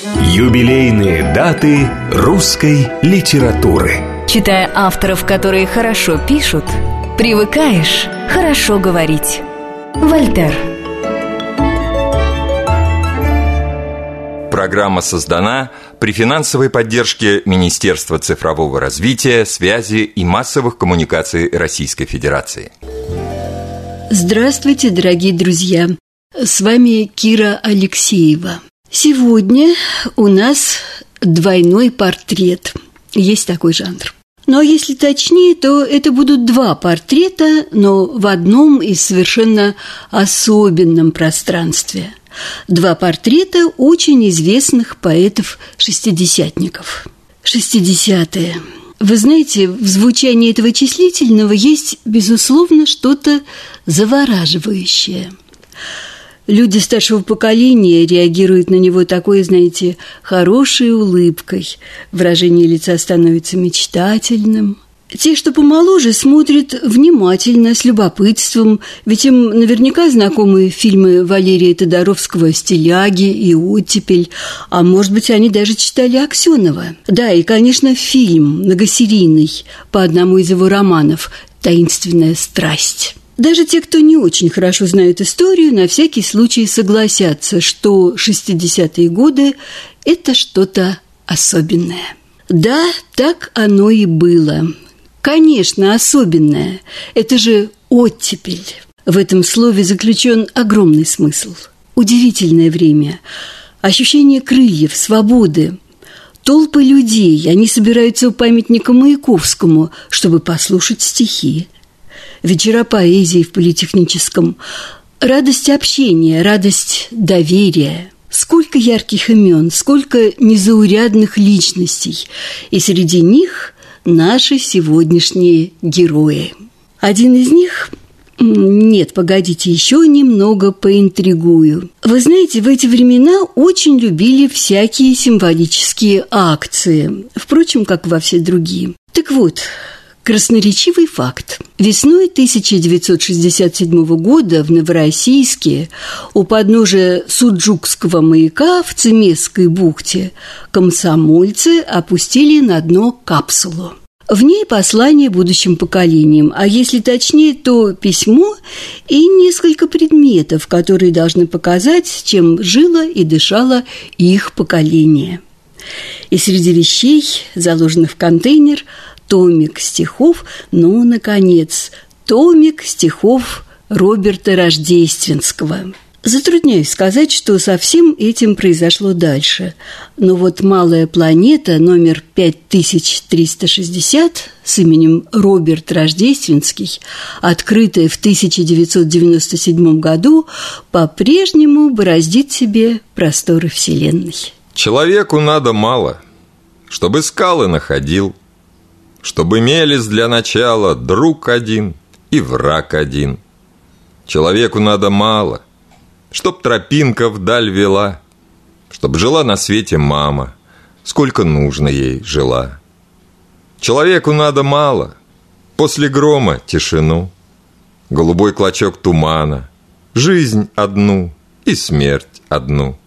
Юбилейные даты русской литературы Читая авторов, которые хорошо пишут, привыкаешь хорошо говорить. Вольтер Программа создана при финансовой поддержке Министерства цифрового развития, связи и массовых коммуникаций Российской Федерации. Здравствуйте, дорогие друзья! С вами Кира Алексеева. Сегодня у нас двойной портрет. Есть такой жанр. Но если точнее, то это будут два портрета, но в одном и совершенно особенном пространстве. Два портрета очень известных поэтов-шестидесятников. Шестидесятые. Вы знаете, в звучании этого числительного есть, безусловно, что-то завораживающее – Люди старшего поколения реагируют на него такой, знаете, хорошей улыбкой. Выражение лица становится мечтательным. Те, что помоложе, смотрят внимательно, с любопытством, ведь им наверняка знакомы фильмы Валерия Тодоровского «Стиляги» и «Оттепель», а может быть, они даже читали Аксенова. Да, и, конечно, фильм многосерийный по одному из его романов «Таинственная страсть». Даже те, кто не очень хорошо знают историю, на всякий случай согласятся, что 60-е годы – это что-то особенное. Да, так оно и было. Конечно, особенное. Это же оттепель. В этом слове заключен огромный смысл. Удивительное время. Ощущение крыльев, свободы. Толпы людей, они собираются у памятника Маяковскому, чтобы послушать стихи вечера поэзии в политехническом, радость общения, радость доверия. Сколько ярких имен, сколько незаурядных личностей, и среди них наши сегодняшние герои. Один из них нет, погодите, еще немного поинтригую. Вы знаете, в эти времена очень любили всякие символические акции, впрочем, как во все другие. Так вот, Красноречивый факт. Весной 1967 года в Новороссийске у подножия Суджукского маяка в Цемесской бухте комсомольцы опустили на дно капсулу. В ней послание будущим поколениям, а если точнее, то письмо и несколько предметов, которые должны показать, чем жило и дышало их поколение. И среди вещей, заложенных в контейнер, томик стихов, ну, наконец, томик стихов Роберта Рождественского. Затрудняюсь сказать, что со всем этим произошло дальше. Но вот «Малая планета» номер 5360 с именем Роберт Рождественский, открытая в 1997 году, по-прежнему бороздит себе просторы Вселенной. Человеку надо мало, чтобы скалы находил – чтобы имелись для начала друг один и враг один. Человеку надо мало, чтоб тропинка вдаль вела, чтоб жила на свете мама, сколько нужно ей жила. Человеку надо мало, после грома тишину, голубой клочок тумана, жизнь одну и смерть одну.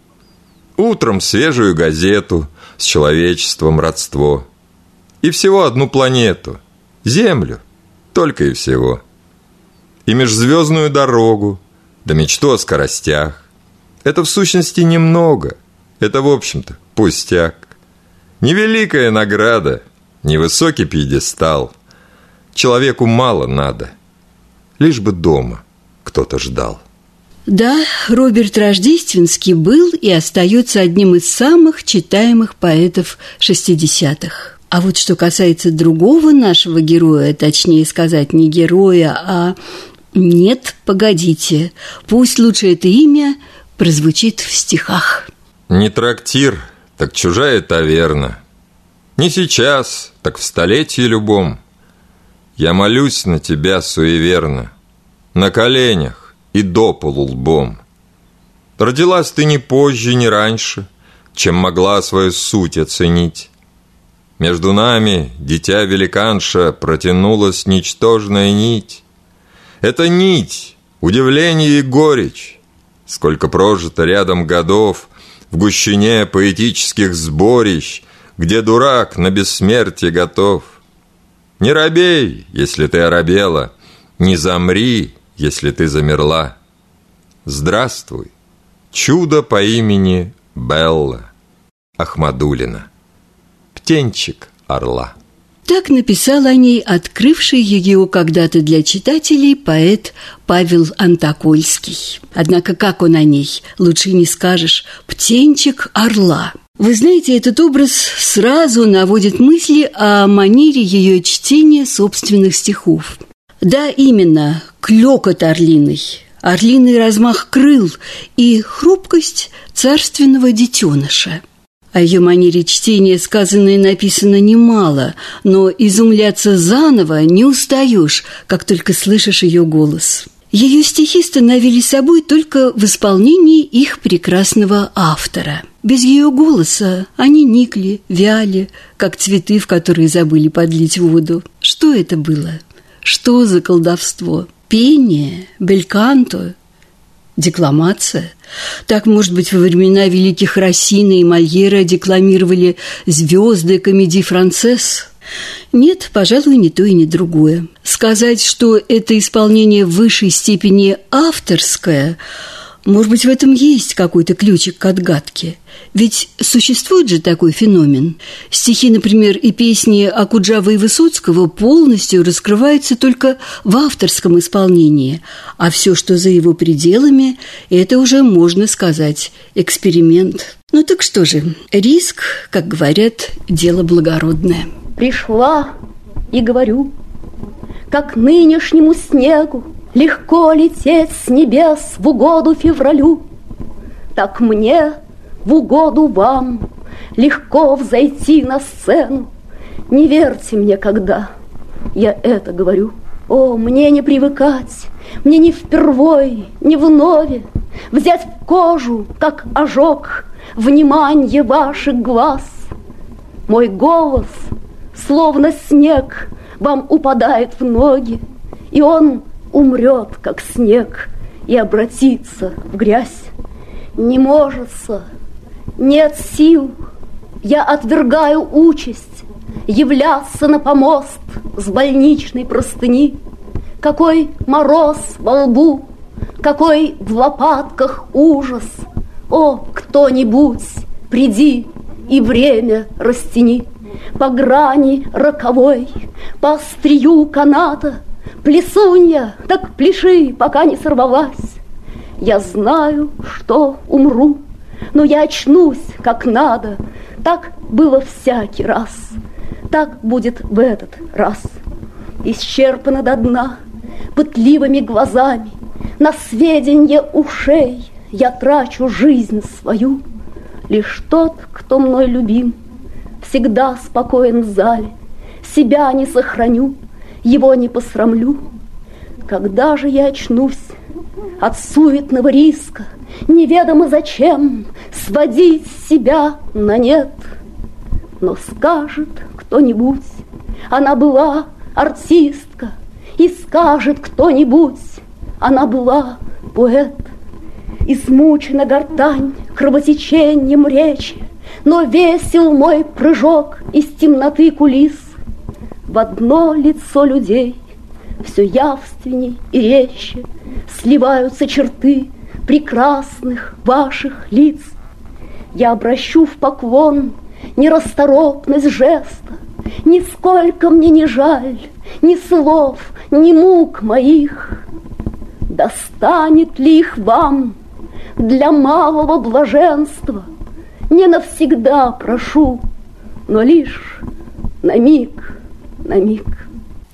Утром свежую газету с человечеством родство – и всего одну планету – Землю, только и всего. И межзвездную дорогу, да мечту о скоростях. Это в сущности немного, это в общем-то пустяк. Невеликая награда, невысокий пьедестал. Человеку мало надо, лишь бы дома кто-то ждал. Да, Роберт Рождественский был и остается одним из самых читаемых поэтов 60-х. А вот что касается другого нашего героя, точнее сказать, не героя, а нет, погодите, пусть лучше это имя прозвучит в стихах. Не трактир, так чужая таверна. Не сейчас, так в столетии любом. Я молюсь на тебя суеверно, на коленях и до полулбом. Родилась ты не позже, не раньше, чем могла свою суть оценить. Между нами, дитя великанша, протянулась ничтожная нить. Это нить, удивление и горечь. Сколько прожито рядом годов, В гущине поэтических сборищ, Где дурак на бессмертие готов. Не робей, если ты оробела, Не замри, если ты замерла. Здравствуй, чудо по имени Белла Ахмадулина, птенчик орла. Так написал о ней открывший ее когда-то для читателей поэт Павел Антокольский. Однако как он о ней, лучше не скажешь, «птенчик орла». Вы знаете, этот образ сразу наводит мысли о манере ее чтения собственных стихов. Да, именно, клёкот орлиный, орлиный размах крыл и хрупкость царственного детеныша – о ее манере чтения сказано и написано немало, но изумляться заново не устаешь, как только слышишь ее голос. Ее стихи становились собой только в исполнении их прекрасного автора. Без ее голоса они никли, вяли, как цветы, в которые забыли подлить воду. Что это было? Что за колдовство? Пение? Бельканто? Декламация? Так, может быть, во времена великих Рассина и Мольера декламировали звезды комедий «Францесс»? Нет, пожалуй, не то и не другое. Сказать, что это исполнение в высшей степени авторское – может быть, в этом есть какой-то ключик к отгадке. Ведь существует же такой феномен. Стихи, например, и песни Акуджавы и Высоцкого полностью раскрываются только в авторском исполнении, а все, что за его пределами, это уже, можно сказать, эксперимент. Ну так что же, риск, как говорят, дело благородное. Пришла и говорю, как нынешнему снегу Легко лететь с небес в угоду февралю, Так мне в угоду вам Легко взойти на сцену. Не верьте мне, когда я это говорю. О, мне не привыкать, мне не впервой, не вновь Взять в кожу, как ожог, Внимание ваших глаз. Мой голос, словно снег, Вам упадает в ноги, И он умрет, как снег, и обратится в грязь. Не можется, нет сил, я отвергаю участь являться на помост с больничной простыни. Какой мороз во лбу, какой в лопатках ужас. О, кто-нибудь, приди и время растяни по грани роковой, по острию каната — Плесунья, так пляши, пока не сорвалась. Я знаю, что умру, но я очнусь, как надо. Так было всякий раз, так будет в этот раз. Исчерпана до дна, пытливыми глазами, На сведенье ушей я трачу жизнь свою. Лишь тот, кто мной любим, всегда спокоен в зале, Себя не сохраню — его не посрамлю. Когда же я очнусь от суетного риска, Неведомо зачем сводить себя на нет. Но скажет кто-нибудь, она была артистка, И скажет кто-нибудь, она была поэт. Измучена гортань кровотечением речи, Но весел мой прыжок из темноты кулис — в одно лицо людей Все явственней и резче Сливаются черты прекрасных ваших лиц. Я обращу в поклон нерасторопность жеста, Нисколько мне не жаль ни слов, ни мук моих. Достанет ли их вам для малого блаженства? Не навсегда прошу, но лишь на миг на миг.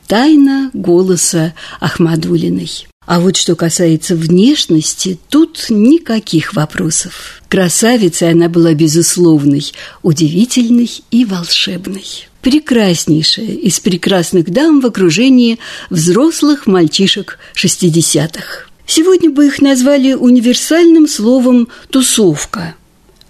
Тайна голоса Ахмадулиной. А вот что касается внешности, тут никаких вопросов. Красавицей она была безусловной, удивительной и волшебной. Прекраснейшая из прекрасных дам в окружении взрослых мальчишек шестидесятых. Сегодня бы их назвали универсальным словом «тусовка»,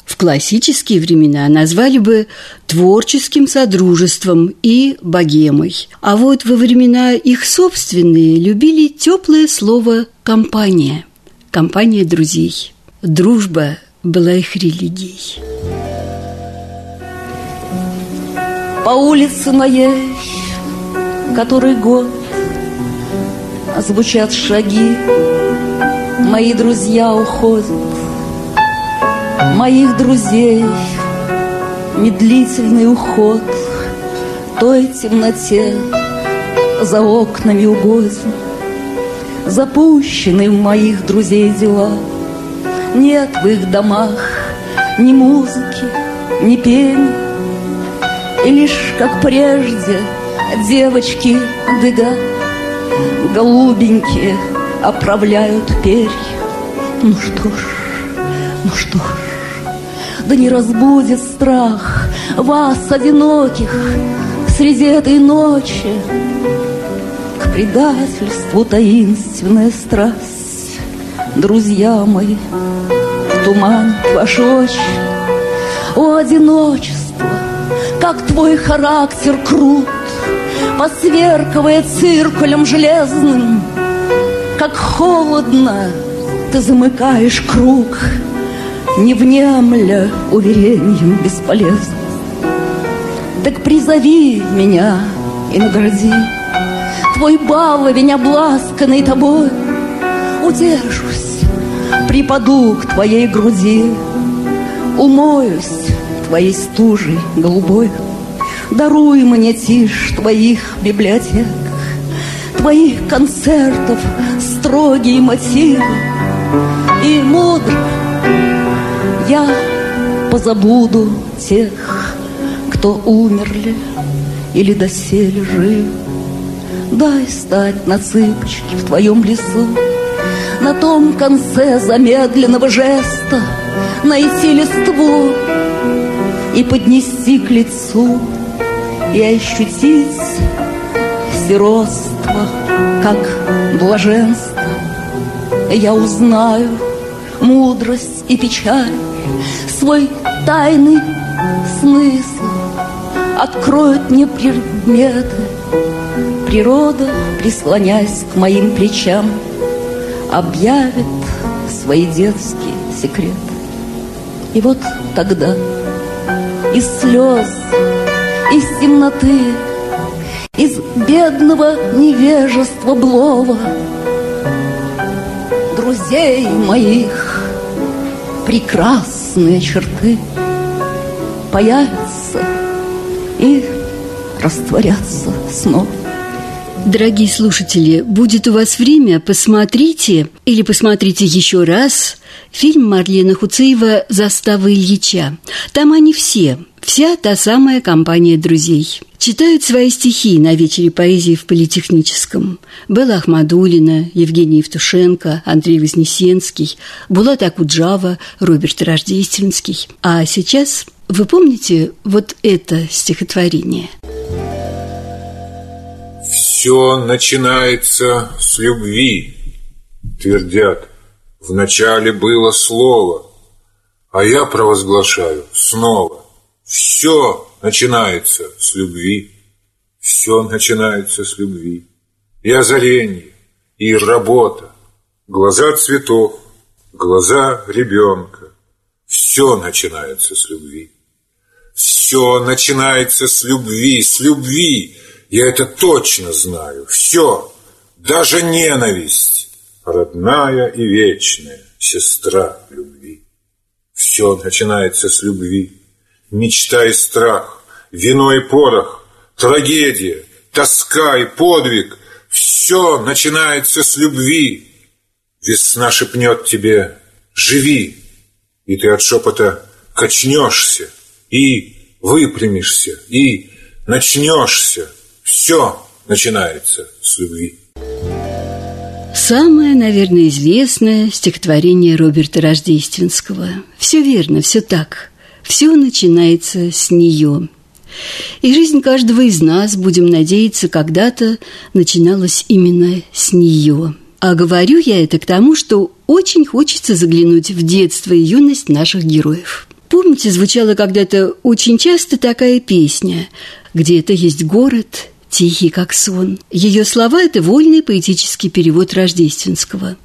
в классические времена назвали бы творческим содружеством и богемой. А вот во времена их собственные любили теплое слово «компания», «компания друзей». Дружба была их религией. По улице моей, который год, звучат шаги, мои друзья уходят, моих друзей медлительный уход той темноте за окнами угоден, запущены в моих друзей дела. Нет в их домах ни музыки, ни пения, и лишь, как прежде, девочки бегат, голубенькие оправляют перья. Ну что ж, ну что ж, да не разбудит страх вас, одиноких, среди этой ночи. К предательству таинственная страсть Друзья мои, в туман ваш очи О, одиночество, как твой характер крут Посверкивая циркулем железным Как холодно ты замыкаешь круг Не внемля уверением бесполезным так призови меня и награди. Твой баловень, обласканный тобой. Удержусь, припаду к твоей груди. Умоюсь твоей стужей голубой. Даруй мне тишь твоих библиотек Твоих концертов строгие мотивы И мудро я позабуду тех кто умерли или доселе жив. Дай стать на цыпочки в твоем лесу, На том конце замедленного жеста Найти листву и поднести к лицу И ощутить сиротство, как блаженство. Я узнаю мудрость и печаль, Свой тайный смысл откроют мне предметы. Природа, прислонясь к моим плечам, объявит свои детские секреты. И вот тогда из слез, из темноты, из бедного невежества блова друзей моих прекрасные черты появятся и растворяться снова. Дорогие слушатели, будет у вас время, посмотрите или посмотрите еще раз фильм Марлена Хуцеева «Застава Ильича». Там они все, вся та самая компания друзей. Читают свои стихи на вечере поэзии в Политехническом. Белла Ахмадулина, Евгений Евтушенко, Андрей Вознесенский, Булат Акуджава, Роберт Рождественский. А сейчас вы помните вот это стихотворение? Все начинается с любви, твердят. Вначале было слово, а я провозглашаю снова. Все начинается с любви, все начинается с любви. И озарение, и работа, глаза цветов, глаза ребенка. Все начинается с любви. Все начинается с любви, с любви. Я это точно знаю. Все, даже ненависть, родная и вечная сестра любви. Все начинается с любви. Мечта и страх, вино и порох, трагедия, тоска и подвиг. Все начинается с любви. Весна шепнет тебе «Живи!» И ты от шепота качнешься, и выпрямишься, и начнешься. Все начинается с любви. Самое, наверное, известное стихотворение Роберта Рождественского. Все верно, все так. Все начинается с нее. И жизнь каждого из нас, будем надеяться, когда-то начиналась именно с нее. А говорю я это к тому, что очень хочется заглянуть в детство и юность наших героев. Помните, звучала когда-то очень часто такая песня «Где-то есть город, тихий как сон». Ее слова – это вольный поэтический перевод рождественского.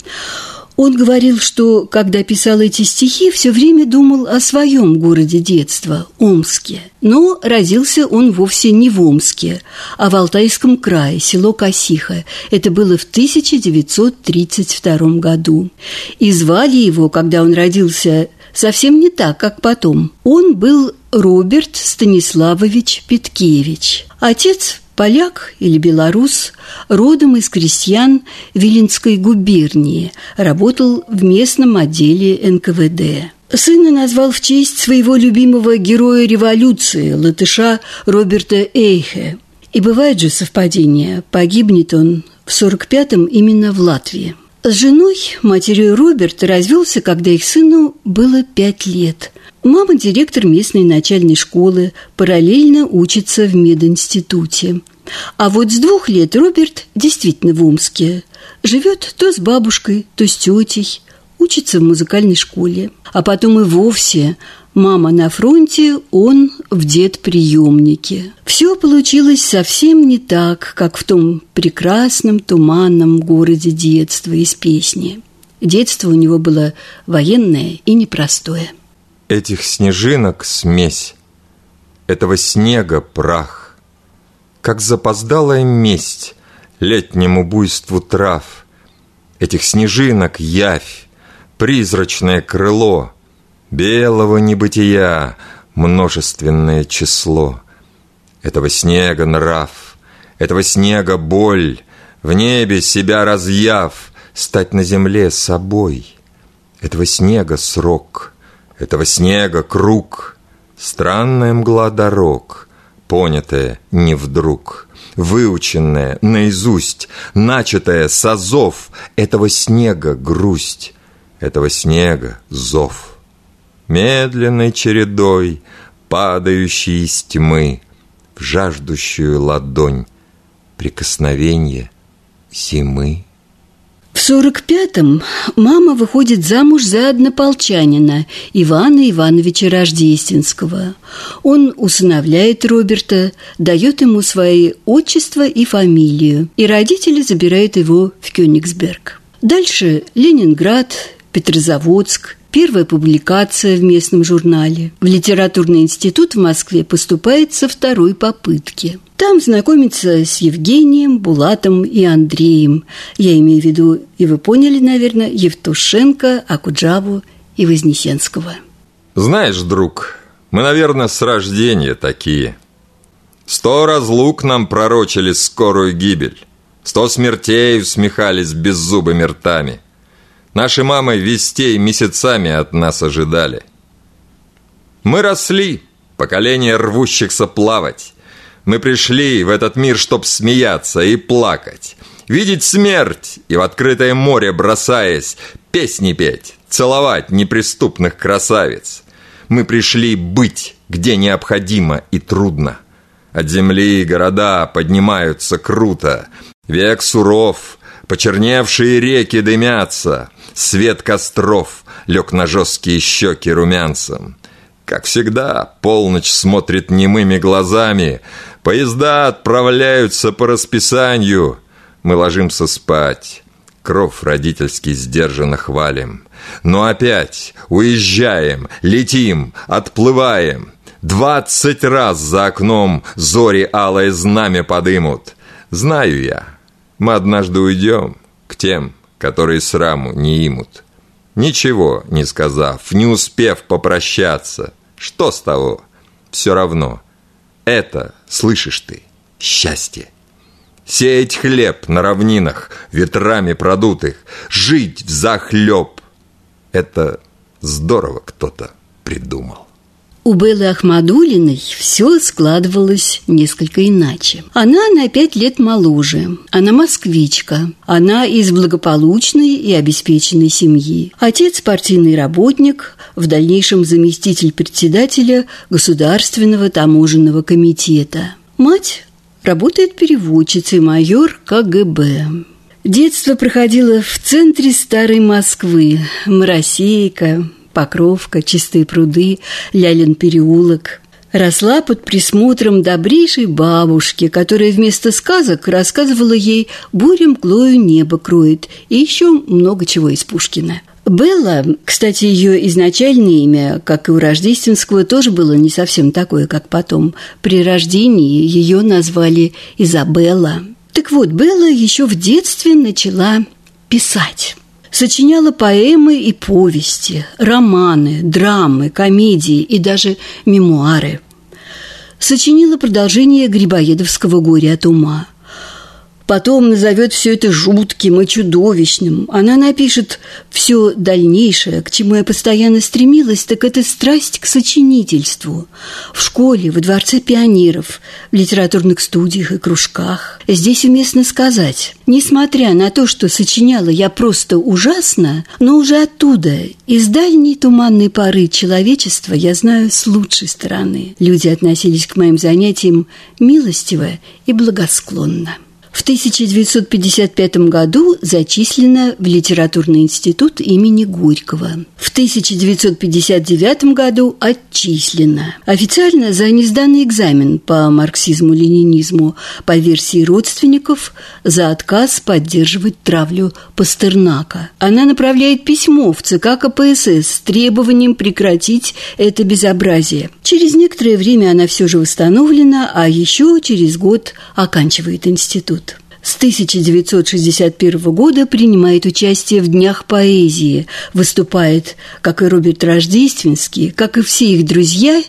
Он говорил, что, когда писал эти стихи, все время думал о своем городе детства – Омске. Но родился он вовсе не в Омске, а в Алтайском крае, село Косиха. Это было в 1932 году. И звали его, когда он родился, совсем не так, как потом. Он был Роберт Станиславович Петкевич. Отец поляк или белорус, родом из крестьян Виленской губернии, работал в местном отделе НКВД. Сына назвал в честь своего любимого героя революции, латыша Роберта Эйхе. И бывает же совпадение, погибнет он в 45-м именно в Латвии. С женой, матерью Роберта, развелся, когда их сыну было пять лет. Мама – директор местной начальной школы, параллельно учится в мединституте. А вот с двух лет Роберт действительно в Омске. Живет то с бабушкой, то с тетей, учится в музыкальной школе. А потом и вовсе мама на фронте, он в дед-приемнике. Все получилось совсем не так, как в том прекрасном туманном городе детства из песни. Детство у него было военное и непростое. Этих снежинок смесь, этого снега прах, Как запоздалая месть летнему буйству трав, Этих снежинок явь, призрачное крыло — белого небытия множественное число. Этого снега нрав, этого снега боль, в небе себя разъяв, стать на земле собой. Этого снега срок, этого снега круг, странная мгла дорог, понятая не вдруг, выученная наизусть, начатая созов, этого снега грусть, этого снега зов. Медленной чередой, падающей из тьмы в жаждущую ладонь прикосновение зимы. В сорок пятом мама выходит замуж за однополчанина Ивана Ивановича Рождественского. Он усыновляет Роберта, дает ему свои отчество и фамилию, и родители забирают его в Кёнигсберг. Дальше Ленинград, Петрозаводск, Первая публикация в местном журнале. В литературный институт в Москве поступает со второй попытки. Там знакомится с Евгением, Булатом и Андреем. Я имею в виду, и вы поняли, наверное, Евтушенко, Акуджаву и Вознесенского. Знаешь, друг, мы, наверное, с рождения такие. Сто разлук нам пророчили скорую гибель. Сто смертей усмехались беззубыми ртами – Наши мамы вестей месяцами от нас ожидали. Мы росли, поколение рвущихся плавать. Мы пришли в этот мир, чтоб смеяться и плакать, видеть смерть и в открытое море бросаясь, песни петь, целовать неприступных красавиц. Мы пришли быть, где необходимо и трудно. От земли города поднимаются круто, век суров, почерневшие реки дымятся, Свет костров лег на жесткие щеки румянцем. Как всегда, полночь смотрит немыми глазами, Поезда отправляются по расписанию. Мы ложимся спать, кров родительский сдержанно хвалим. Но опять уезжаем, летим, отплываем. Двадцать раз за окном зори алое знамя подымут. Знаю я, мы однажды уйдем к тем, которые сраму не имут. Ничего не сказав, не успев попрощаться, что с того? Все равно. Это, слышишь ты, счастье. Сеять хлеб на равнинах, ветрами продутых, жить в захлеб. Это здорово кто-то придумал. У Беллы Ахмадулиной все складывалось несколько иначе. Она на пять лет моложе, она москвичка, она из благополучной и обеспеченной семьи. Отец – партийный работник, в дальнейшем заместитель председателя Государственного таможенного комитета. Мать работает переводчицей майор КГБ. Детство проходило в центре старой Москвы, Моросейка, Покровка, Чистые пруды, Лялин переулок. росла под присмотром добрейшей бабушки, которая вместо сказок рассказывала ей «Буря мглою небо кроет» и еще много чего из Пушкина. Белла, кстати, ее изначальное имя, как и у Рождественского, тоже было не совсем такое, как потом. При рождении ее назвали Изабелла. Так вот, Белла еще в детстве начала писать. Сочиняла поэмы и повести, романы, драмы, комедии и даже мемуары. Сочинила продолжение Грибоедовского «Горя от ума», потом назовет все это жутким и чудовищным. Она напишет все дальнейшее, к чему я постоянно стремилась, так это страсть к сочинительству. В школе, во Дворце пионеров, в литературных студиях и кружках. Здесь уместно сказать, несмотря на то, что сочиняла я просто ужасно, но уже оттуда, из дальней туманной поры человечества, я знаю с лучшей стороны. Люди относились к моим занятиям милостиво и благосклонно. В 1955 году зачислена в Литературный институт имени Горького. В 1959 году отчислена. Официально за несданный экзамен по марксизму-ленинизму по версии родственников за отказ поддерживать травлю Пастернака. Она направляет письмо в ЦК КПСС с требованием прекратить это безобразие. Через некоторое время она все же восстановлена, а еще через год оканчивает институт с 1961 года принимает участие в Днях поэзии, выступает, как и Роберт Рождественский, как и все их друзья,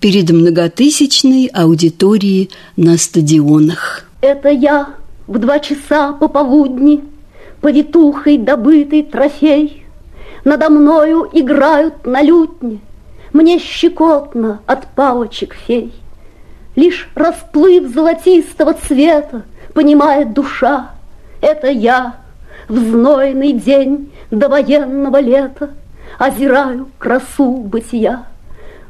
перед многотысячной аудиторией на стадионах. Это я в два часа пополудни, повитухой добытый трофей, Надо мною играют на лютне, мне щекотно от палочек фей. Лишь расплыв золотистого цвета понимает душа, это я в знойный день до военного лета Озираю красу бытия.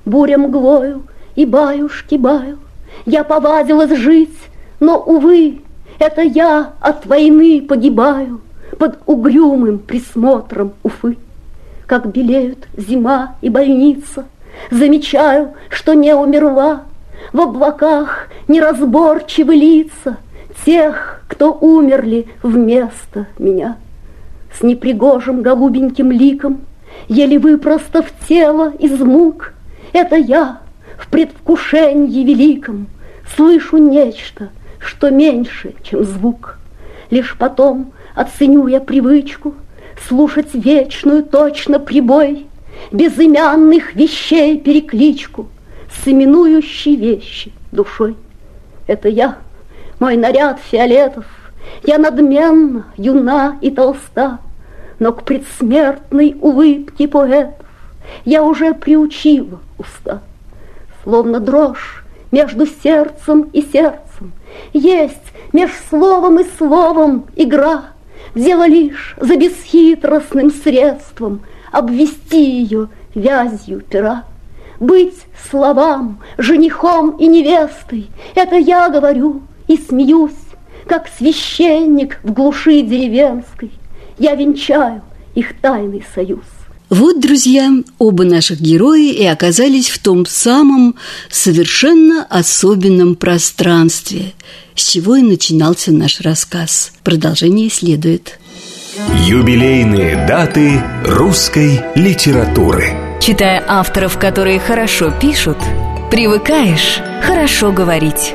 Буря мглою и баюшки баю, Я повадилась жить, но, увы, Это я от войны погибаю Под угрюмым присмотром Уфы. Как белеют зима и больница, Замечаю, что не умерла, В облаках неразборчивы лица — тех, кто умерли вместо меня. С непригожим голубеньким ликом, еле выпростав тело из мук, это я в предвкушении великом слышу нечто, что меньше, чем звук. Лишь потом оценю я привычку слушать вечную точно прибой безымянных вещей перекличку с именующей вещи душой. Это я — мой наряд фиолетов, Я надменна, юна и толста, Но к предсмертной улыбке поэтов Я уже приучила уста. Словно дрожь между сердцем и сердцем Есть меж словом и словом игра, Дело лишь за бесхитростным средством Обвести ее вязью пера. Быть словам, женихом и невестой, Это я говорю и смеюсь, как священник в глуши деревенской. Я венчаю их тайный союз. Вот, друзья, оба наших героя и оказались в том самом совершенно особенном пространстве, с чего и начинался наш рассказ. Продолжение следует. Юбилейные даты русской литературы. Читая авторов, которые хорошо пишут, привыкаешь хорошо говорить.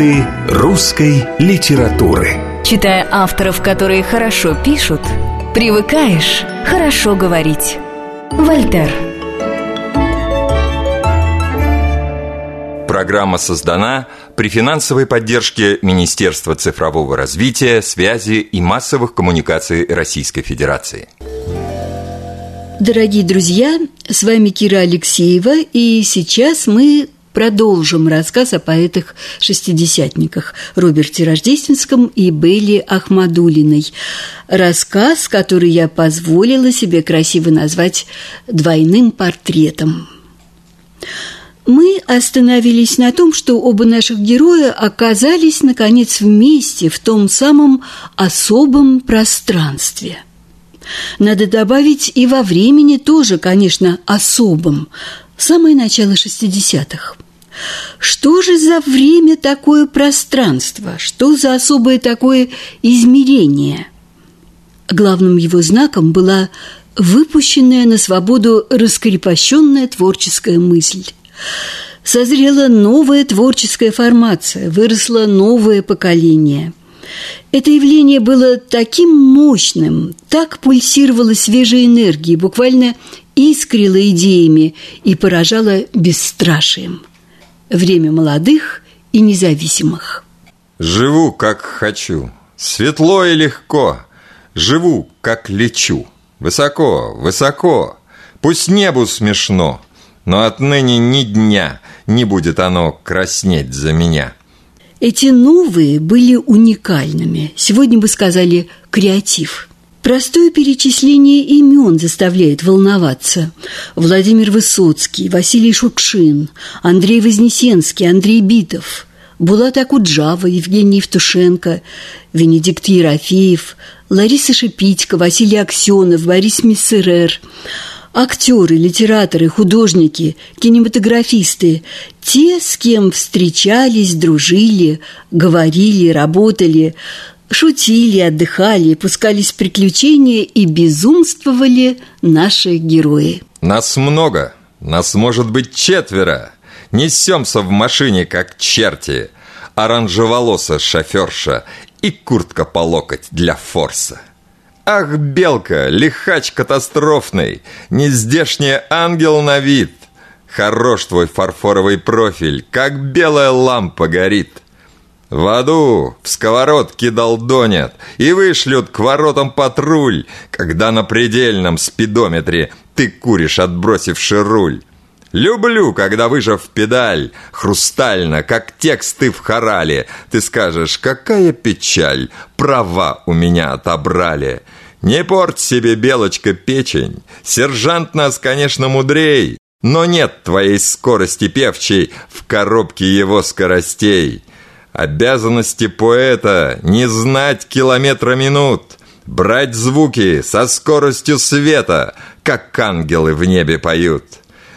Даты русской литературы Читая авторов, которые хорошо пишут, привыкаешь хорошо говорить. Вольтер Программа создана при финансовой поддержке Министерства цифрового развития, связи и массовых коммуникаций Российской Федерации. Дорогие друзья, с вами Кира Алексеева, и сейчас мы продолжим рассказ о поэтах-шестидесятниках Роберте Рождественском и Белли Ахмадулиной. Рассказ, который я позволила себе красиво назвать «двойным портретом». Мы остановились на том, что оба наших героя оказались, наконец, вместе в том самом особом пространстве – надо добавить и во времени тоже, конечно, особым. Самое начало 60-х. Что же за время такое пространство? Что за особое такое измерение? Главным его знаком была выпущенная на свободу раскрепощенная творческая мысль. Созрела новая творческая формация, выросло новое поколение – это явление было таким мощным, так пульсировало свежей энергией, буквально искрило идеями и поражало бесстрашием. Время молодых и независимых. Живу, как хочу, светло и легко, живу, как лечу, высоко, высоко, пусть небу смешно, но отныне ни дня не будет оно краснеть за меня – эти новые были уникальными. Сегодня бы сказали «креатив». Простое перечисление имен заставляет волноваться. Владимир Высоцкий, Василий Шукшин, Андрей Вознесенский, Андрей Битов, Булат Акуджава, Евгений Евтушенко, Венедикт Ерофеев, Лариса Шипитько, Василий Аксенов, Борис Миссерер – актеры, литераторы, художники, кинематографисты, те, с кем встречались, дружили, говорили, работали, шутили, отдыхали, пускались в приключения и безумствовали наши герои. Нас много, нас может быть четверо. Несемся в машине, как черти. Оранжеволоса шоферша и куртка по локоть для форса. Ах, белка, лихач катастрофный, Нездешний ангел на вид. Хорош твой фарфоровый профиль, Как белая лампа горит. В аду в сковородке долдонят И вышлют к воротам патруль, Когда на предельном спидометре Ты куришь, отбросивши руль. Люблю, когда, выжав педаль, хрустально, как тексты в хорале, ты скажешь, какая печаль, права у меня отобрали. Не порть себе, белочка, печень, сержант нас, конечно, мудрей, но нет твоей скорости певчей в коробке его скоростей. Обязанности поэта не знать километра минут, брать звуки со скоростью света, как ангелы в небе поют.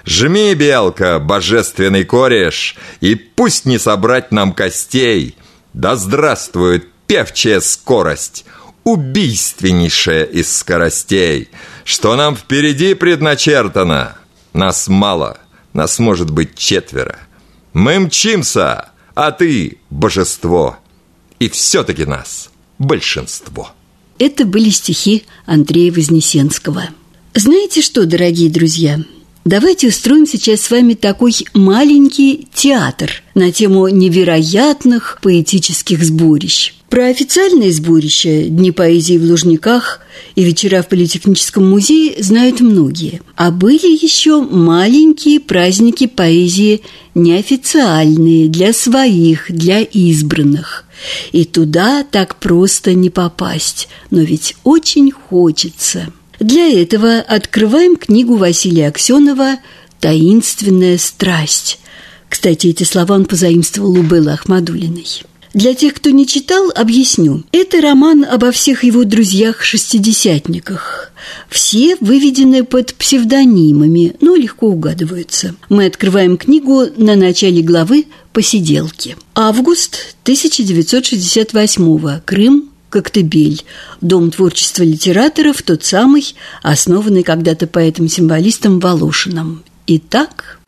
Жми, белка, божественный кореш, И пусть не собрать нам костей. Да здравствует певчая скорость, Убийственнейшая из скоростей. Что нам впереди предначертано? Нас мало, нас может быть четверо. Мы мчимся, а ты – божество. И все-таки нас большинство. Это были стихи Андрея Вознесенского. Знаете что, дорогие друзья – Давайте устроим сейчас с вами такой маленький театр на тему невероятных поэтических сборищ. Про официальные сборища «Дни поэзии в Лужниках» и «Вечера в Политехническом музее» знают многие. А были еще маленькие праздники поэзии неофициальные, для своих, для избранных. И туда так просто не попасть, но ведь очень хочется – для этого открываем книгу Василия Аксенова «Таинственная страсть». Кстати, эти слова он позаимствовал у Беллы Ахмадулиной. Для тех, кто не читал, объясню. Это роман обо всех его друзьях-шестидесятниках. Все выведены под псевдонимами, но легко угадываются. Мы открываем книгу на начале главы «Посиделки». Август 1968 Крым, Коктебель, Дом творчества литераторов, тот самый, основанный когда-то поэтом-символистом Волошиным. Итак...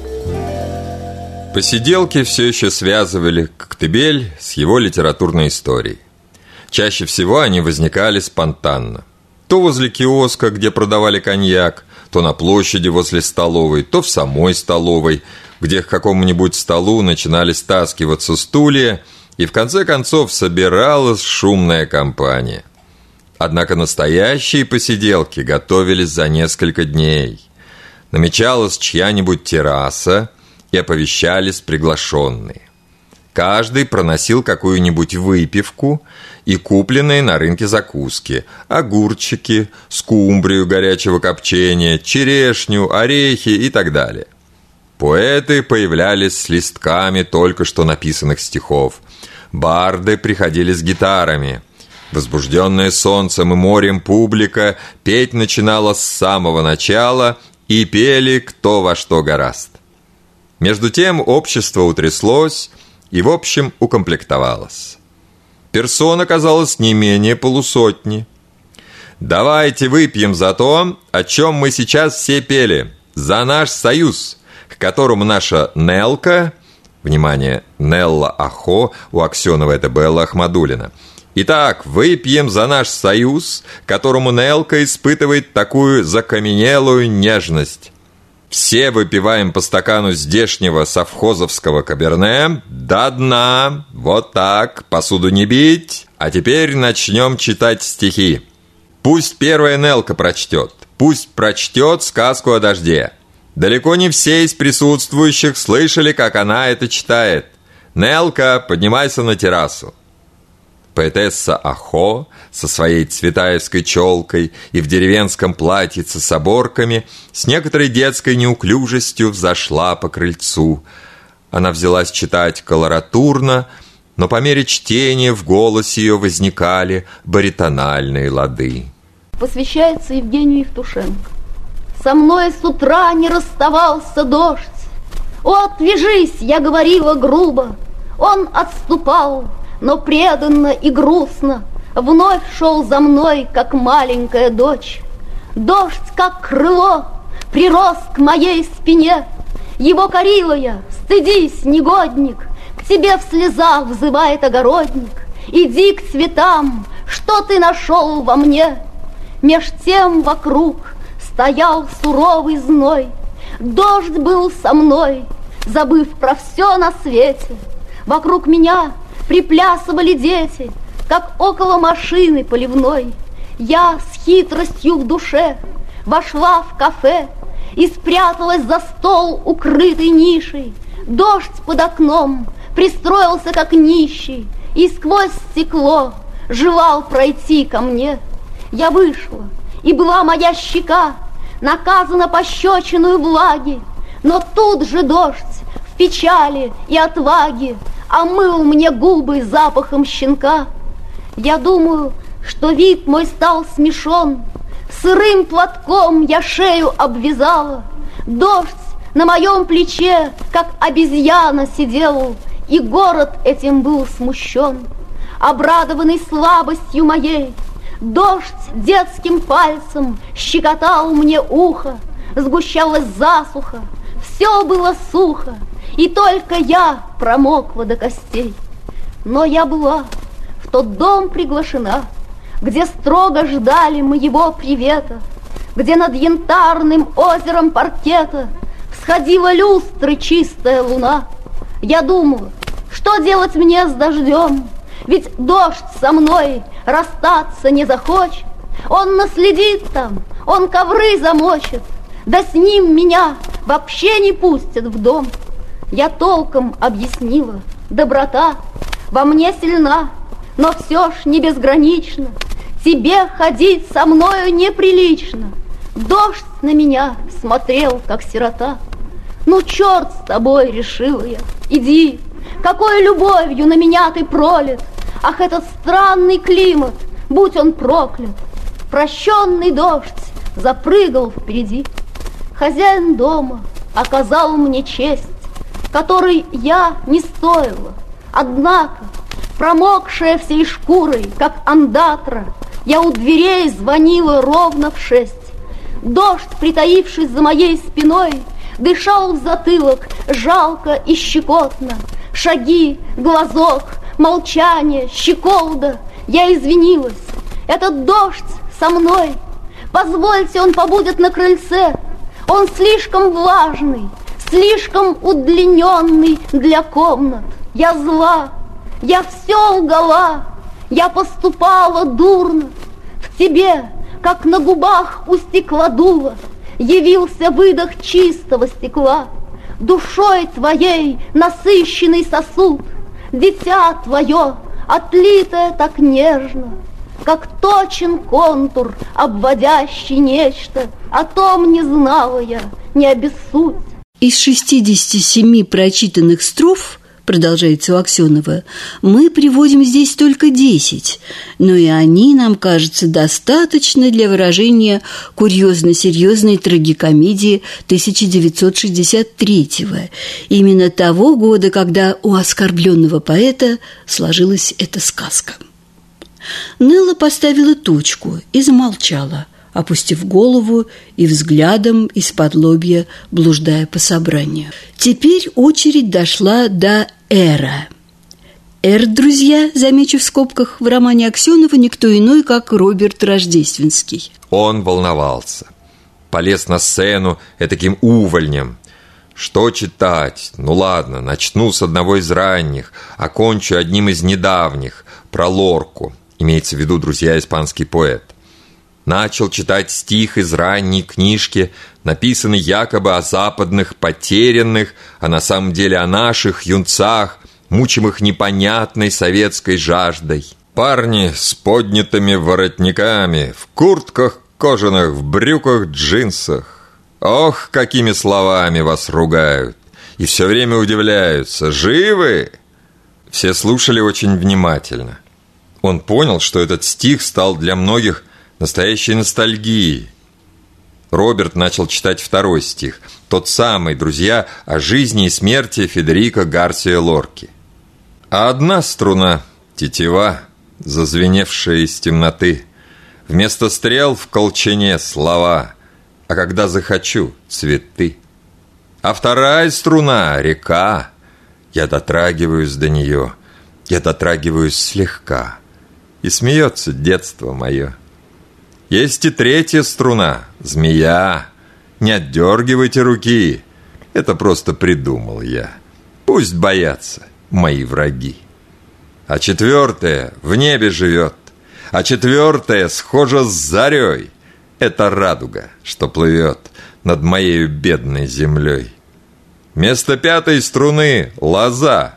Посиделки все еще связывали Коктебель с его литературной историей. Чаще всего они возникали спонтанно. То возле киоска, где продавали коньяк, то на площади возле столовой, то в самой столовой, где к какому-нибудь столу начинали стаскиваться стулья, и в конце концов собиралась шумная компания. Однако настоящие посиделки готовились за несколько дней. Намечалась чья-нибудь терраса, и оповещались приглашенные. Каждый проносил какую-нибудь выпивку и купленные на рынке закуски, огурчики, скумбрию горячего копчения, черешню, орехи и так далее. Поэты появлялись с листками только что написанных стихов. Барды приходили с гитарами. Возбужденная солнцем и морем публика петь начинала с самого начала и пели кто во что гораст. Между тем общество утряслось и, в общем, укомплектовалось. Персон оказалось не менее полусотни. «Давайте выпьем за то, о чем мы сейчас все пели, за наш союз», к которому наша Нелка, внимание, Нелла Ахо, у Аксенова это Белла Ахмадулина, Итак, выпьем за наш союз, которому Нелка испытывает такую закаменелую нежность. Все выпиваем по стакану здешнего совхозовского каберне до дна, вот так, посуду не бить. А теперь начнем читать стихи. Пусть первая Нелка прочтет, пусть прочтет сказку о дожде. Далеко не все из присутствующих слышали, как она это читает. Нелка, поднимайся на террасу. Поэтесса Ахо со своей цветаевской челкой и в деревенском платьице с оборками с некоторой детской неуклюжестью взошла по крыльцу. Она взялась читать колоратурно, но по мере чтения в голосе ее возникали баритональные лады. Посвящается Евгению Евтушенко. Со мной с утра не расставался дождь. «О, отвяжись!» — я говорила грубо. Он отступал, но преданно и грустно Вновь шел за мной, как маленькая дочь. Дождь, как крыло, прирос к моей спине. Его корила я, стыдись, негодник, К тебе в слезах взывает огородник. Иди к цветам, что ты нашел во мне? Меж тем вокруг стоял суровый зной. Дождь был со мной, забыв про все на свете. Вокруг меня приплясывали дети, как около машины поливной. Я с хитростью в душе вошла в кафе и спряталась за стол, укрытой нишей. Дождь под окном пристроился, как нищий, и сквозь стекло желал пройти ко мне. Я вышла, и была моя щека наказана пощечиную влаги, но тут же дождь в печали и отваге омыл мне губы запахом щенка. Я думаю, что вид мой стал смешон, Сырым платком я шею обвязала, Дождь на моем плече, как обезьяна сидел, И город этим был смущен. Обрадованный слабостью моей, Дождь детским пальцем щекотал мне ухо, Сгущалась засуха, все было сухо, и только я промокла до костей. Но я была в тот дом приглашена, Где строго ждали моего привета, Где над янтарным озером паркета Всходила люстры чистая луна. Я думала, что делать мне с дождем, Ведь дождь со мной расстаться не захочет. Он наследит там, он ковры замочит, Да с ним меня вообще не пустят в дом. Я толком объяснила, доброта во мне сильна, но все ж не безгранично. Тебе ходить со мною неприлично. Дождь на меня смотрел, как сирота. Ну, черт с тобой, решила я, иди. Какой любовью на меня ты пролит. Ах, этот странный климат, будь он проклят. Прощенный дождь запрыгал впереди. Хозяин дома оказал мне честь которой я не стоила. Однако, промокшая всей шкурой, как андатра, я у дверей звонила ровно в шесть. Дождь, притаившись за моей спиной, Дышал в затылок жалко и щекотно. Шаги, глазок, молчание, щеколда. Я извинилась. Этот дождь со мной. Позвольте, он побудет на крыльце. Он слишком влажный, слишком удлиненный для комнат. Я зла, я все лгала, я поступала дурно. В тебе, как на губах у стекла дуло, явился выдох чистого стекла. Душой твоей насыщенный сосуд, дитя твое, отлитое так нежно, как точен контур, обводящий нечто, о том не знала я, не обессудь. Из 67 прочитанных строф продолжается у Аксенова, мы приводим здесь только 10, но и они, нам кажется, достаточно для выражения курьезно-серьезной трагикомедии 1963-го, именно того года, когда у оскорбленного поэта сложилась эта сказка. Нелла поставила точку и замолчала – опустив голову и взглядом из-под лобья, блуждая по собранию. Теперь очередь дошла до Эра. Эр, друзья, замечу в скобках, в романе Аксенова никто иной, как Роберт Рождественский. Он волновался. Полез на сцену этаким увольнем. Что читать? Ну ладно, начну с одного из ранних, окончу одним из недавних, про Лорку. Имеется в виду, друзья, испанский поэт начал читать стих из ранней книжки, написанный якобы о западных потерянных, а на самом деле о наших юнцах, мучимых непонятной советской жаждой. Парни с поднятыми воротниками, в куртках кожаных, в брюках, джинсах. Ох, какими словами вас ругают! И все время удивляются. Живы? Все слушали очень внимательно. Он понял, что этот стих стал для многих – настоящей ностальгии. Роберт начал читать второй стих, тот самый, друзья, о жизни и смерти Федерико Гарсия Лорки. А одна струна, тетива, зазвеневшая из темноты, вместо стрел в колчине слова, а когда захочу – цветы. А вторая струна – река, я дотрагиваюсь до нее, я дотрагиваюсь слегка, и смеется детство мое – есть и третья струна – змея. Не отдергивайте руки. Это просто придумал я. Пусть боятся мои враги. А четвертая в небе живет. А четвертая схожа с зарей. Это радуга, что плывет над моей бедной землей. Вместо пятой струны – лоза.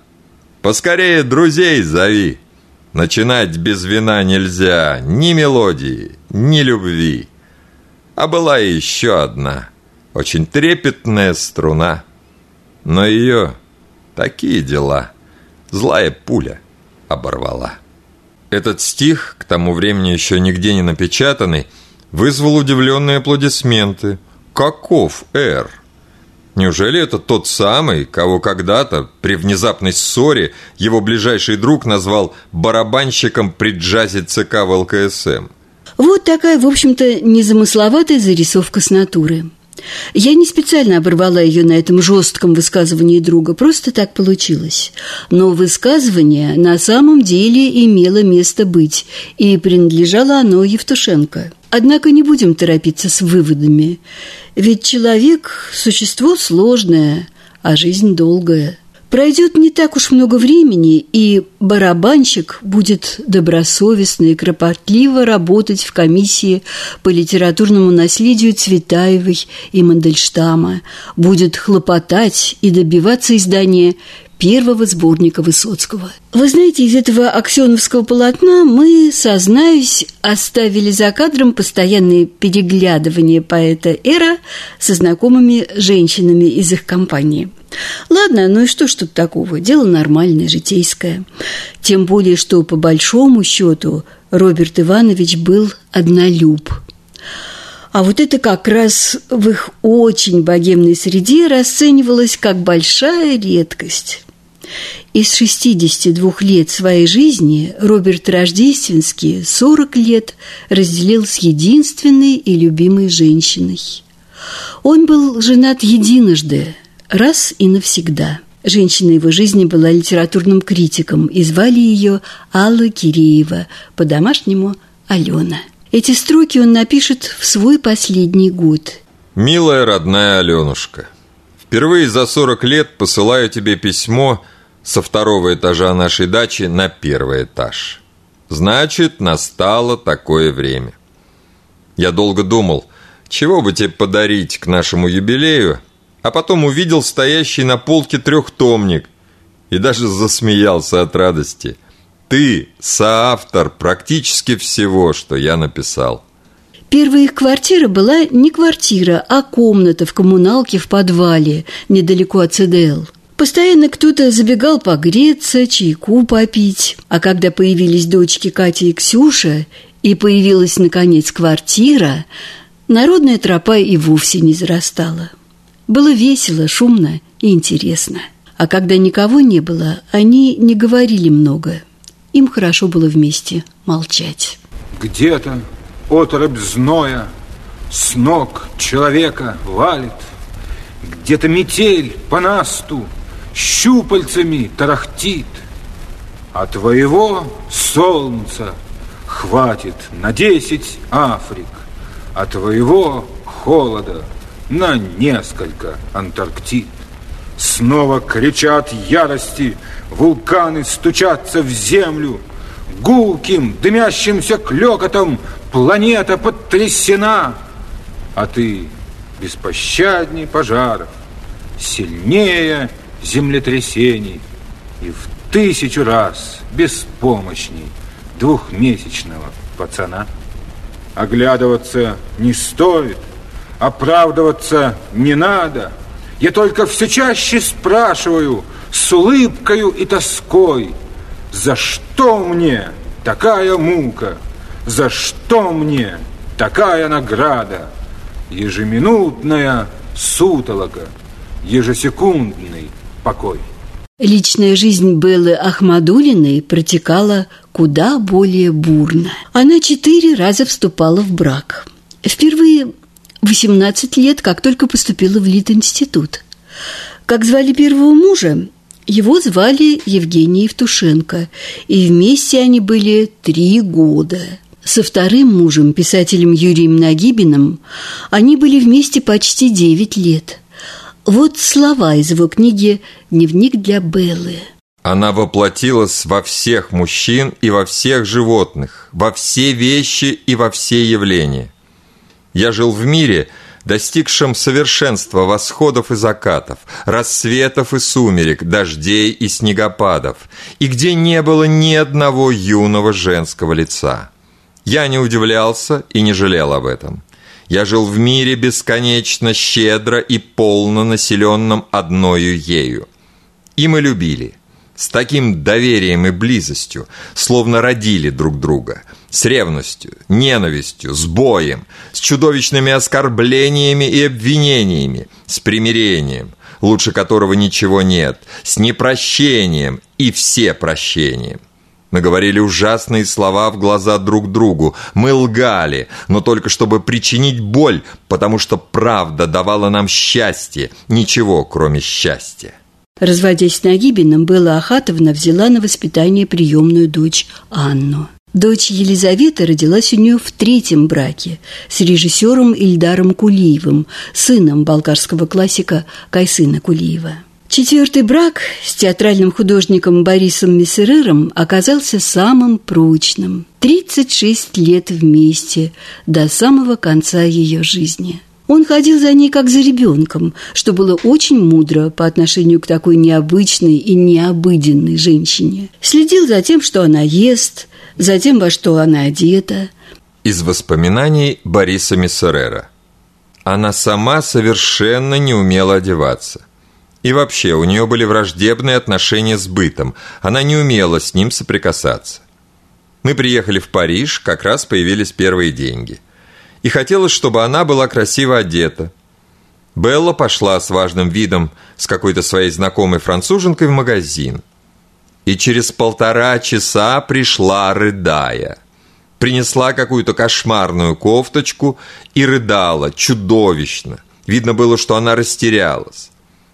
Поскорее друзей зови. Начинать без вина нельзя ни мелодии, ни любви. А была еще одна, очень трепетная струна. Но ее такие дела злая пуля оборвала. Этот стих, к тому времени еще нигде не напечатанный, вызвал удивленные аплодисменты. Каков Эр? Неужели это тот самый, кого когда-то при внезапной ссоре его ближайший друг назвал барабанщиком при джазе ЦК в ЛКСМ? Вот такая, в общем-то, незамысловатая зарисовка с натуры. Я не специально оборвала ее на этом жестком высказывании друга, просто так получилось. Но высказывание на самом деле имело место быть, и принадлежало оно Евтушенко. Однако не будем торопиться с выводами, ведь человек – существо сложное, а жизнь долгая – Пройдет не так уж много времени, и барабанщик будет добросовестно и кропотливо работать в комиссии по литературному наследию Цветаевой и Мандельштама, будет хлопотать и добиваться издания первого сборника Высоцкого. Вы знаете, из этого аксеновского полотна мы, сознаюсь, оставили за кадром постоянные переглядывания поэта Эра со знакомыми женщинами из их компании. Ладно, ну и что ж тут такого? Дело нормальное, житейское. Тем более, что по большому счету Роберт Иванович был однолюб – а вот это как раз в их очень богемной среде расценивалось как большая редкость. Из 62 лет своей жизни Роберт Рождественский 40 лет разделил с единственной и любимой женщиной. Он был женат единожды, раз и навсегда. Женщина его жизни была литературным критиком, и звали ее Алла Киреева, по-домашнему Алена. Эти строки он напишет в свой последний год. «Милая родная Аленушка, впервые за 40 лет посылаю тебе письмо со второго этажа нашей дачи на первый этаж. Значит, настало такое время. Я долго думал, чего бы тебе подарить к нашему юбилею, а потом увидел стоящий на полке трехтомник и даже засмеялся от радости. Ты соавтор практически всего, что я написал. Первая их квартира была не квартира, а комната в коммуналке в подвале, недалеко от ЦДЛ. Постоянно кто-то забегал погреться, чайку попить. А когда появились дочки Катя и Ксюша, и появилась, наконец, квартира, народная тропа и вовсе не зарастала. Было весело, шумно и интересно. А когда никого не было, они не говорили много. Им хорошо было вместе молчать. Где-то отрыбь зноя с ног человека валит, Где-то метель по насту щупальцами тарахтит, А твоего солнца хватит на десять Африк, А твоего холода – на несколько Антарктид. Снова кричат ярости, вулканы стучатся в землю. Гулким, дымящимся клёкотом планета потрясена. А ты беспощадней пожаров, сильнее землетрясений и в тысячу раз беспомощней двухмесячного пацана. Оглядываться не стоит, Оправдываться не надо. Я только все чаще спрашиваю с улыбкою и тоской, за что мне такая мука, за что мне такая награда, ежеминутная сутолока, ежесекундный покой. Личная жизнь Беллы Ахмадулиной протекала куда более бурно. Она четыре раза вступала в брак. Впервые 18 лет, как только поступила в Лит-институт. Как звали первого мужа? Его звали Евгений Евтушенко, и вместе они были три года. Со вторым мужем, писателем Юрием Нагибиным, они были вместе почти девять лет. Вот слова из его книги «Дневник для Беллы». Она воплотилась во всех мужчин и во всех животных, во все вещи и во все явления – я жил в мире, достигшем совершенства восходов и закатов, рассветов и сумерек, дождей и снегопадов, и где не было ни одного юного женского лица. Я не удивлялся и не жалел об этом. Я жил в мире бесконечно щедро и полно населенном одною ею. И мы любили – с таким доверием и близостью, словно родили друг друга, с ревностью, ненавистью, с боем, с чудовищными оскорблениями и обвинениями, с примирением, лучше которого ничего нет, с непрощением и все прощением. Мы говорили ужасные слова в глаза друг другу. Мы лгали, но только чтобы причинить боль, потому что правда давала нам счастье, ничего кроме счастья. Разводясь с Нагибиным, Белла Ахатовна взяла на воспитание приемную дочь Анну. Дочь Елизавета родилась у нее в третьем браке с режиссером Ильдаром Кулиевым, сыном болгарского классика Кайсына Кулиева. Четвертый брак с театральным художником Борисом Мессерером оказался самым прочным. 36 лет вместе до самого конца ее жизни – он ходил за ней как за ребенком, что было очень мудро по отношению к такой необычной и необыденной женщине. Следил за тем, что она ест, за тем, во что она одета. Из воспоминаний Бориса Миссерера. Она сама совершенно не умела одеваться. И вообще, у нее были враждебные отношения с бытом. Она не умела с ним соприкасаться. Мы приехали в Париж, как раз появились первые деньги – и хотелось, чтобы она была красиво одета. Белла пошла с важным видом с какой-то своей знакомой француженкой в магазин. И через полтора часа пришла, рыдая. Принесла какую-то кошмарную кофточку и рыдала чудовищно. Видно было, что она растерялась.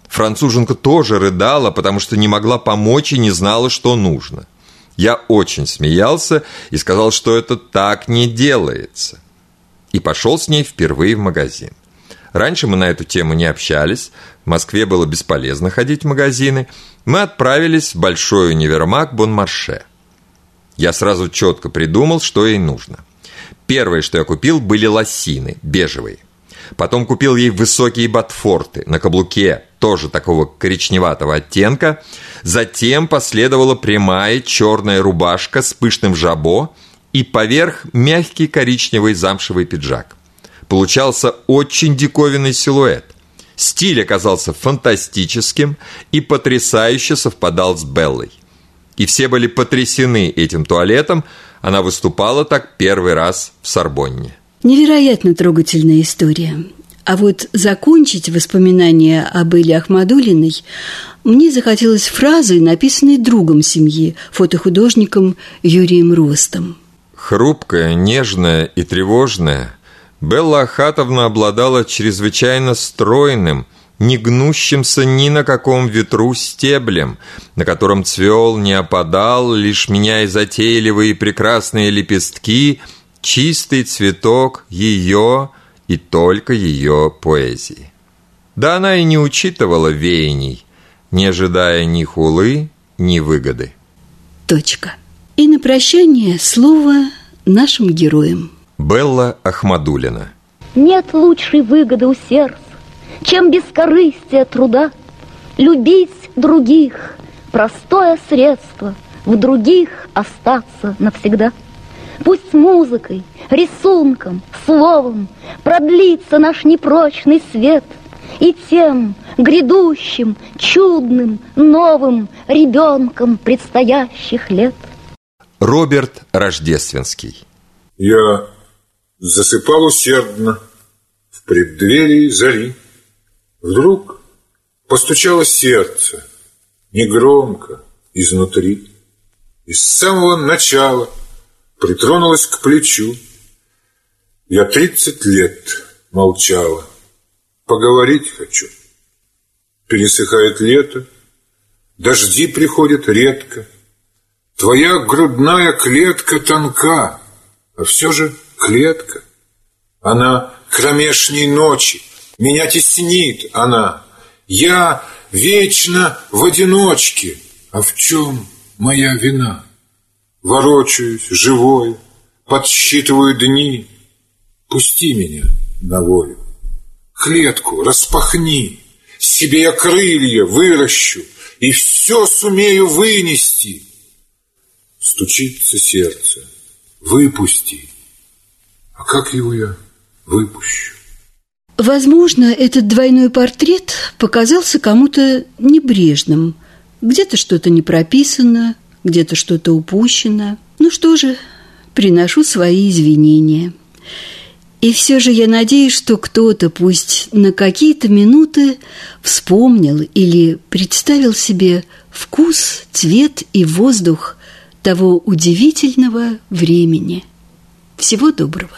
Француженка тоже рыдала, потому что не могла помочь и не знала, что нужно. Я очень смеялся и сказал, что это так не делается. И пошел с ней впервые в магазин. Раньше мы на эту тему не общались, в Москве было бесполезно ходить в магазины. Мы отправились в большой универмаг Бонмарше. Я сразу четко придумал, что ей нужно. Первое, что я купил, были лосины, бежевые. Потом купил ей высокие ботфорты на каблуке, тоже такого коричневатого оттенка. Затем последовала прямая черная рубашка с пышным жабо и поверх мягкий коричневый замшевый пиджак. Получался очень диковинный силуэт. Стиль оказался фантастическим и потрясающе совпадал с Беллой. И все были потрясены этим туалетом, она выступала так первый раз в Сорбонне. Невероятно трогательная история. А вот закончить воспоминания об Эле Ахмадулиной мне захотелось фразой, написанной другом семьи, фотохудожником Юрием Ростом. Хрупкая, нежная и тревожная, Белла Ахатовна обладала чрезвычайно стройным, не гнущимся ни на каком ветру стеблем, на котором цвел не опадал, лишь меняя затейливые прекрасные лепестки – чистый цветок ее и только ее поэзии. Да она и не учитывала веяний, не ожидая ни хулы, ни выгоды. Точка. И на прощание слово нашим героям. Белла Ахмадулина. Нет лучшей выгоды у сердца, чем бескорыстие труда. Любить других – простое средство, в других остаться навсегда – Пусть музыкой, рисунком, словом Продлится наш непрочный свет, И тем грядущим, чудным, новым Ребенком предстоящих лет. Роберт Рождественский Я засыпал усердно В преддверии зари. Вдруг постучало сердце Негромко изнутри. И с самого начала – притронулась к плечу. Я тридцать лет молчала. Поговорить хочу. Пересыхает лето, дожди приходят редко. Твоя грудная клетка тонка, а все же клетка. Она кромешней ночи, меня теснит она. Я вечно в одиночке, а в чем моя вина? Ворочаюсь, живой, подсчитываю дни. Пусти меня на волю. Клетку распахни, себе я крылья выращу И все сумею вынести. Стучится сердце, выпусти. А как его я выпущу? Возможно, этот двойной портрет показался кому-то небрежным. Где-то что-то не прописано, где-то что-то упущено. Ну что же, приношу свои извинения. И все же я надеюсь, что кто-то, пусть на какие-то минуты, вспомнил или представил себе вкус, цвет и воздух того удивительного времени. Всего доброго.